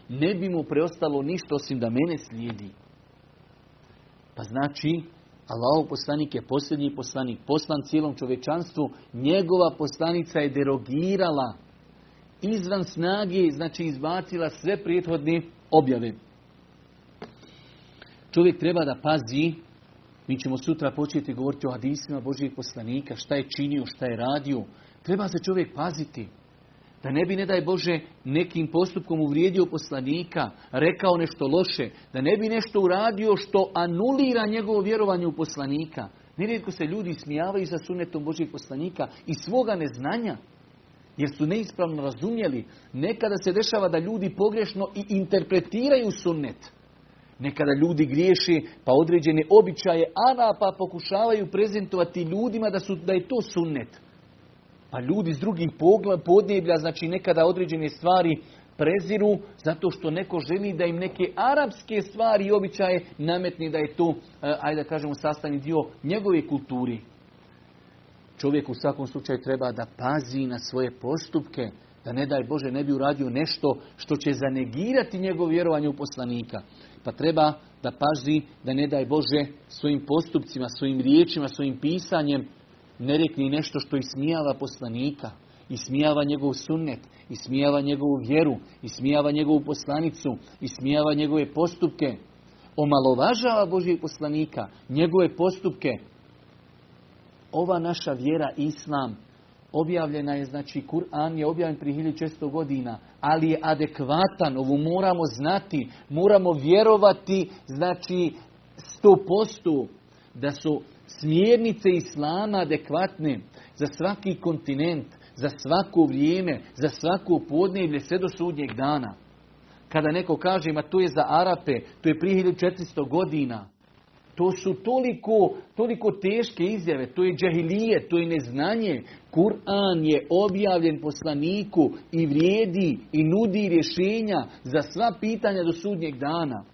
Ne bi mu preostalo ništa osim da mene slijedi. Pa znači, Allahov poslanik je posljednji poslanik, poslan cijelom čovečanstvu, njegova poslanica je derogirala izvan snage, znači izbacila sve prethodne objave. Čovjek treba da pazi, mi ćemo sutra početi govoriti o hadisima Božijeg poslanika, šta je činio, šta je radio. Treba se čovjek paziti. Da ne bi, ne daj Bože, nekim postupkom uvrijedio poslanika, rekao nešto loše, da ne bi nešto uradio što anulira njegovo vjerovanje u poslanika. Nerijetko se ljudi smijavaju za sunetom Božijeg poslanika i svoga neznanja, jer su neispravno razumjeli. Nekada se dešava da ljudi pogrešno i interpretiraju sunnet. Nekada ljudi griješi pa određene običaje Arapa pokušavaju prezentovati ljudima da, su, da je to sunnet. Pa ljudi s drugih podneblja, znači nekada određene stvari preziru zato što neko želi da im neke arapske stvari i običaje nametni da je to, ajde da kažemo, sastavni dio njegove kulturi. Čovjek u svakom slučaju treba da pazi na svoje postupke, da ne daj Bože ne bi uradio nešto što će zanegirati njegov vjerovanje u poslanika. Pa treba da pazi da ne daj Bože svojim postupcima, svojim riječima, svojim pisanjem ne rekni nešto što ismijava poslanika, ismijava njegov sunnet, ismijava njegovu vjeru, ismijava njegovu poslanicu, ismijava njegove postupke. omalovažava Božijeg poslanika, njegove postupke. Ova naša vjera, Islam, objavljena je, znači Kur'an je objavljen prije 1600 godina, ali je adekvatan, ovo moramo znati, moramo vjerovati, znači 100% da su smjernice Islama adekvatne za svaki kontinent, za svako vrijeme, za svako podneblje, sve do sudnjeg dana. Kada neko kaže, ma to je za Arape, to je prije 1400 godina. To su toliko, toliko teške izjave, to je džahilije, to je neznanje. Kur'an je objavljen poslaniku i vrijedi i nudi rješenja za sva pitanja do sudnjeg dana.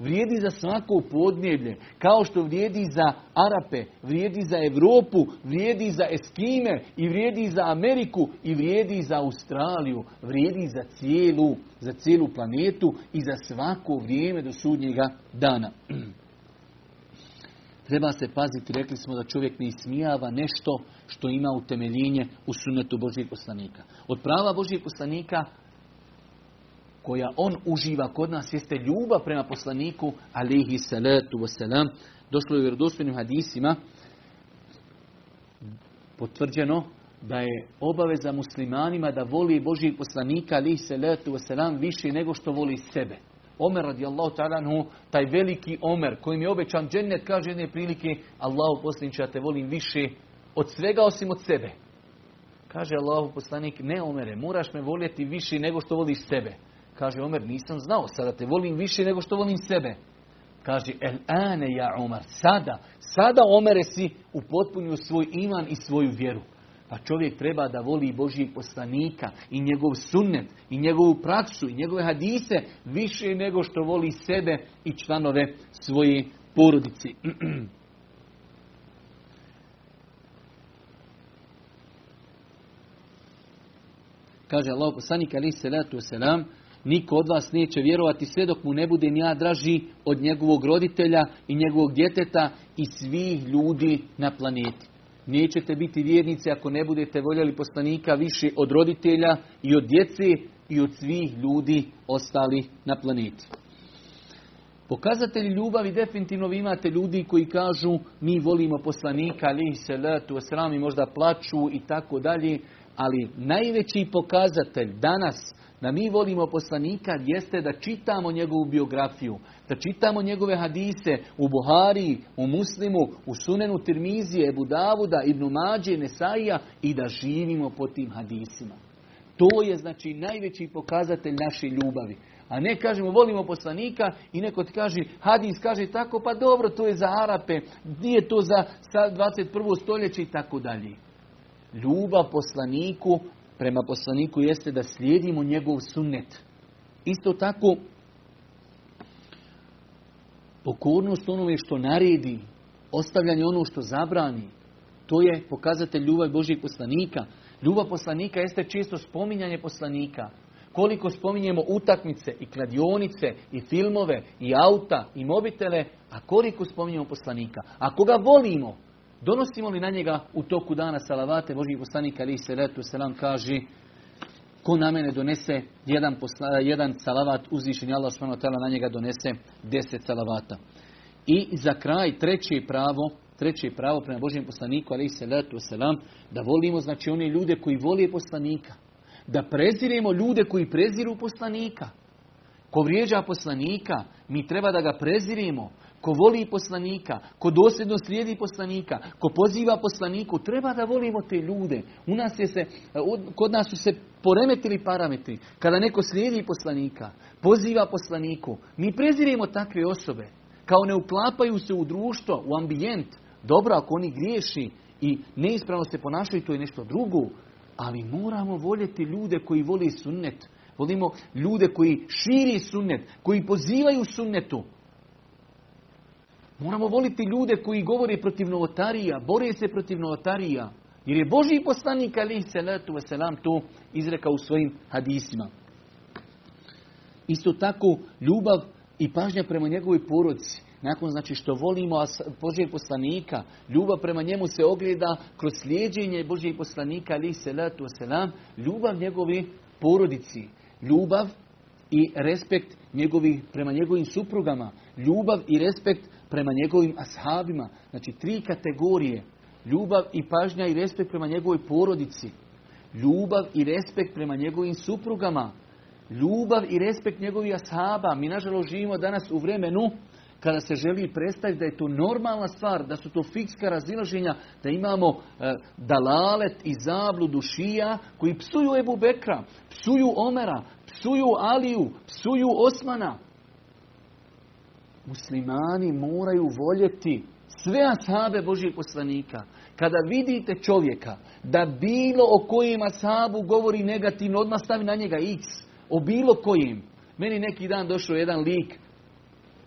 Vrijedi za svako podneblje, kao što vrijedi za Arape, vrijedi za Europu, vrijedi za Eskime i vrijedi za Ameriku i vrijedi za Australiju, vrijedi za cijelu, za cijelu planetu i za svako vrijeme do sudnjega dana. Treba se paziti, rekli smo da čovjek ne ismijava nešto što ima utemeljenje u sunetu Božijeg poslanika. Od prava Božijeg poslanika koja on uživa kod nas jeste ljubav prema poslaniku alihi salatu wasalam. Došlo je u vjerodostojnim hadisima potvrđeno da je obaveza muslimanima da voli Božijeg poslanika alihi salatu wasalam više nego što voli sebe. Omer radijallahu ta'ala taj veliki Omer kojim je obećan džennet kaže jedne prilike Allahu poslaniče ja te volim više od svega osim od sebe. Kaže Allahu poslanik ne Omere moraš me voljeti više nego što voliš sebe. Kaže Omer, nisam znao, sada te volim više nego što volim sebe. Kaže, el ane ja Omar, sada, sada Omere si upotpunio svoj iman i svoju vjeru. Pa čovjek treba da voli Božijeg poslanika i njegov sunnet i njegovu praksu i njegove hadise više nego što voli sebe i članove svoje porodici. Kaže Allah poslanik ali salatu selam Niko od vas neće vjerovati sve dok mu ne budem ja draži od njegovog roditelja i njegovog djeteta i svih ljudi na planeti. Nećete biti vjernici ako ne budete voljeli poslanika više od roditelja i od djece i od svih ljudi ostali na planeti. Pokazatelji ljubavi definitivno vi imate ljudi koji kažu mi volimo poslanika, ali se letu, i možda plaću i tako dalje, ali najveći pokazatelj danas da mi volimo poslanika jeste da čitamo njegovu biografiju, da čitamo njegove hadise u Buhari, u Muslimu, u Sunenu Tirmizije, Ebu Davuda, Ibnu Mađe, Nesaija i da živimo po tim hadisima. To je znači najveći pokazatelj naše ljubavi. A ne kažemo volimo poslanika i neko ti kaže hadis kaže tako pa dobro to je za Arape, nije to za 21. stoljeće i tako dalje. Ljubav poslaniku prema poslaniku jeste da slijedimo njegov sunnet. Isto tako, pokornost onome što naredi, ostavljanje ono što zabrani, to je pokazatelj ljubav Božih poslanika. Ljubav poslanika jeste često spominjanje poslanika. Koliko spominjemo utakmice i kladionice i filmove i auta i mobitele, a koliko spominjemo poslanika. Ako ga volimo, Donosimo li na njega u toku dana salavate? Boži poslanik ali se letu selam kaže ko na mene donese jedan, posla, jedan salavat uzvišenja Allah subhanahu na njega donese deset salavata. I za kraj treće pravo, treće pravo prema Božijem poslaniku ali se letu selam da volimo znači one ljude koji vole poslanika. Da preziremo ljude koji preziru poslanika. Ko vrijeđa poslanika, mi treba da ga prezirimo ko voli poslanika, ko dosljedno slijedi poslanika, ko poziva poslaniku, treba da volimo te ljude. U nas je se, kod nas su se poremetili parametri. Kada neko slijedi poslanika, poziva poslaniku, mi preziremo takve osobe. Kao ne uklapaju se u društvo, u ambijent. Dobro, ako oni griješi i neispravno se ponašaju, to je nešto drugo. Ali moramo voljeti ljude koji voli sunnet. Volimo ljude koji širi sunnet, koji pozivaju sunnetu. Moramo voliti ljude koji govore protiv novotarija, bore se protiv novotarija. Jer je Boži poslanik alaih salatu wasalam to izrekao u svojim hadisima. Isto tako ljubav i pažnja prema njegovoj porodci. Nakon znači što volimo Božijeg poslanika, ljubav prema njemu se ogleda kroz slijeđenje Božijeg poslanika alaih salatu wasalam, ljubav njegove porodici. Ljubav i respekt njegovih, prema njegovim suprugama, ljubav i respekt prema njegovim ashabima. Znači tri kategorije. Ljubav i pažnja i respekt prema njegovoj porodici. Ljubav i respekt prema njegovim suprugama. Ljubav i respekt njegovih ashaba. Mi nažalost živimo danas u vremenu kada se želi predstaviti da je to normalna stvar, da su to fikska razilaženja, da imamo e, dalalet i zabludu šija koji psuju Ebu Bekra, psuju Omera, psuju Aliju, psuju Osmana. Muslimani moraju voljeti sve ashabe Božijeg poslanika. Kada vidite čovjeka da bilo o kojem ashabu govori negativno, odmah stavi na njega x. O bilo kojim. Meni neki dan došao jedan lik,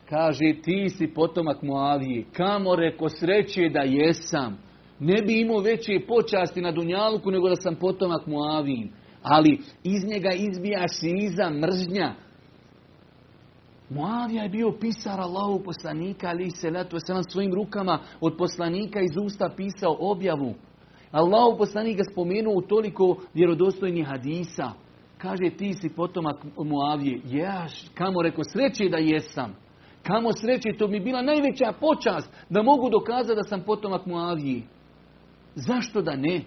kaže ti si potomak Moavije. Kamo reko sreće da jesam. Ne bi imao veće počasti na Dunjaluku nego da sam potomak Moavijin. Ali iz njega izbija šiza, mržnja. Muavija je bio pisar Allahu poslanika, ali se letu selam svojim rukama od poslanika iz usta pisao objavu. Allahu poslanik ga spomenuo u toliko vjerodostojnih hadisa. Kaže, ti si potomak Muavije. Jaš, kamo reko, sreće da jesam. Kamo sreće, to mi bila najveća počast da mogu dokazati da sam potomak Muavije. Zašto da ne?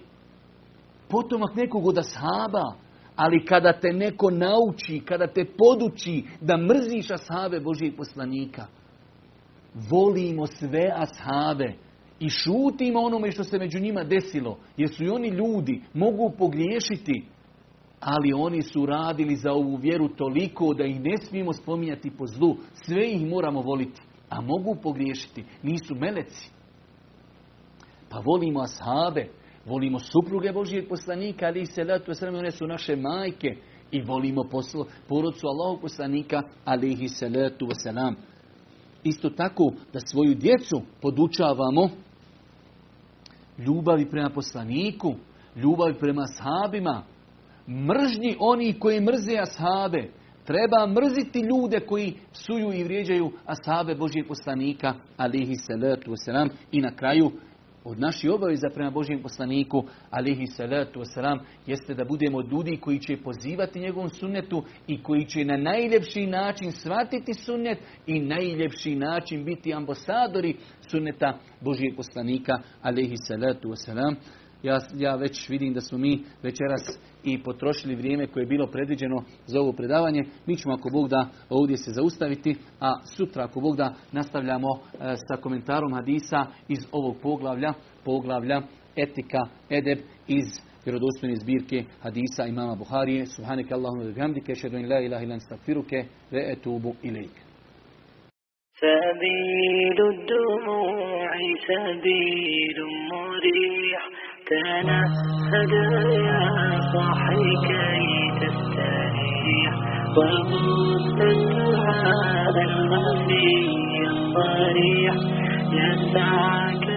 Potomak nekog od ashaba. Ali kada te neko nauči, kada te poduči da mrziš ashave Božijeg poslanika, volimo sve ashave i šutimo onome što se među njima desilo, jer su i oni ljudi, mogu pogriješiti, ali oni su radili za ovu vjeru toliko da ih ne smijemo spominjati po zlu. Sve ih moramo voliti, a mogu pogriješiti, nisu meleci. Pa volimo ashave, volimo supruge Božijeg poslanika, ali i salatu wasalam, one su naše majke i volimo poslu, porodcu Allahog poslanika, alihi salatu wasalam. Isto tako da svoju djecu podučavamo ljubavi prema poslaniku, ljubavi prema ashabima, mržnji oni koji mrze ashabe. Treba mrziti ljude koji psuju i vrijeđaju ashabe Božijeg poslanika, alihi salatu wasalam. I na kraju, od naših obaveza prema Božijem poslaniku, alihi salatu wasalam, jeste da budemo ljudi koji će pozivati njegovom sunnetu i koji će na najljepši način shvatiti sunnet i najljepši način biti ambasadori sunneta Božijeg poslanika, alihi salatu wasalam Ja, ja već vidim da smo mi večeras i potrošili vrijeme koje je bilo predviđeno za ovo predavanje. Mi ćemo ako Bog da ovdje se zaustaviti, a sutra ako Bog da nastavljamo e, sa komentarom hadisa iz ovog poglavlja, poglavlja etika, edeb iz vjerodostojne zbirke hadisa imama Buharije. Subhaneke Allahumma wa bihamdike, ashhadu an la ilaha illa anta astaghfiruke wa atubu ilaik. سبيل الدموع سبيل مريح تنهد يا صاحي كي تستريح. وغص الدعاء الخفي الصريح. يسعك